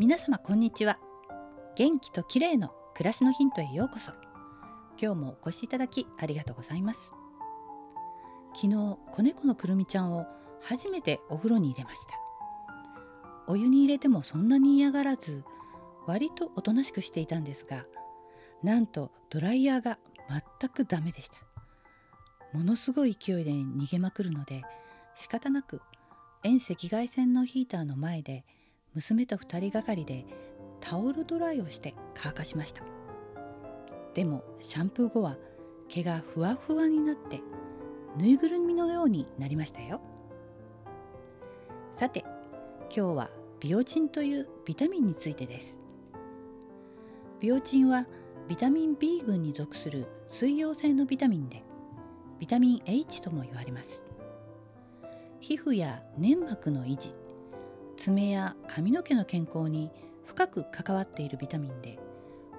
皆様こんにちは。元気と綺麗の暮らしのヒントへようこそ。今日もお越しいただきありがとうございます。昨日子猫のくるみちゃんを初めてお風呂に入れました。お湯に入れてもそんなに嫌がらず割とおとなしくしていたんですがなんとドライヤーが全くダメでした。ものすごい勢いで逃げまくるので仕方なく遠赤外線のヒーターの前で娘と2人がかりでタオルドライをして乾かしました。でもシャンプー後は毛がふわふわになってぬいぐるみのようになりましたよ。さて今日はビオチンというビタミンについてです。ビオチンはビタミン B 群に属する水溶性のビタミンでビタミン H とも言われます。皮膚や粘膜の維持爪や髪の毛の健康に深く関わっているビタミンで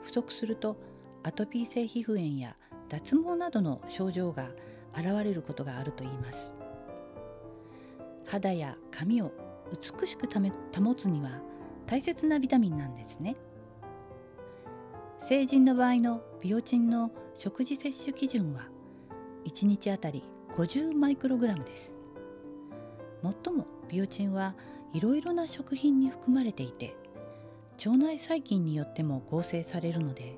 不足するとアトピー性皮膚炎や脱毛などの症状が現れることがあるといいます。肌や髪を美しく保つには大切なビタミンなんですね。成人の場合のビオチンの食事摂取基準は1日あたり50マイクログラムです。最もビオチンはいろいろな食品に含まれていて腸内細菌によっても合成されるので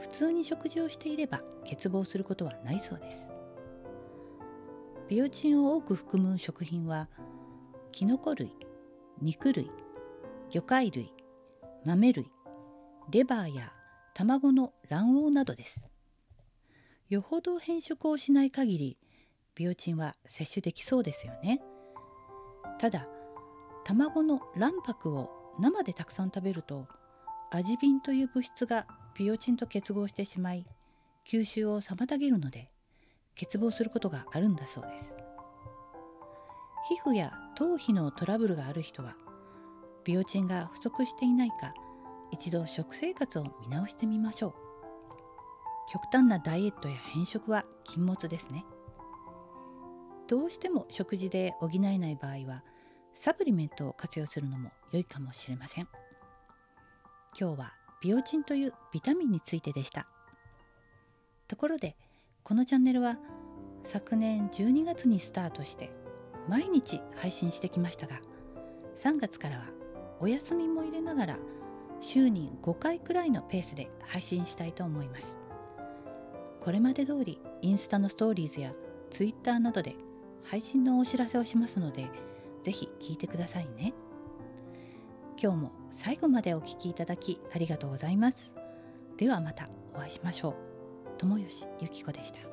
普通に食事をしていれば欠乏することはないそうです。ビオチンを多く含む食品はきのこ類肉類魚介類豆類レバーや卵の卵黄などです。よほど変色をしない限りビオチンは摂取できそうですよね。ただ卵の卵白を生でたくさん食べるとアジビンという物質がビオチンと結合してしまい吸収を妨げるので欠乏することがあるんだそうです。皮膚や頭皮のトラブルがある人はビオチンが不足していないか一度食生活を見直してみましょう。極端なダイエットや変色は禁物ですね。どうしても食事で補えない場合はサプリメントを活用するのも良いかもしれません。今日はビオチンというビタミンについてでした。ところでこのチャンネルは昨年12月にスタートして毎日配信してきましたが3月からはお休みも入れながら週に5回くらいのペースで配信したいと思います。これまで通りインスタのストーリーズやツイッターなどで配信のお知らせをしますのでぜひ聞いてくださいね。今日も最後までお聴きいただきありがとうございます。ではまたお会いしましょう。友吉ゆき子でした。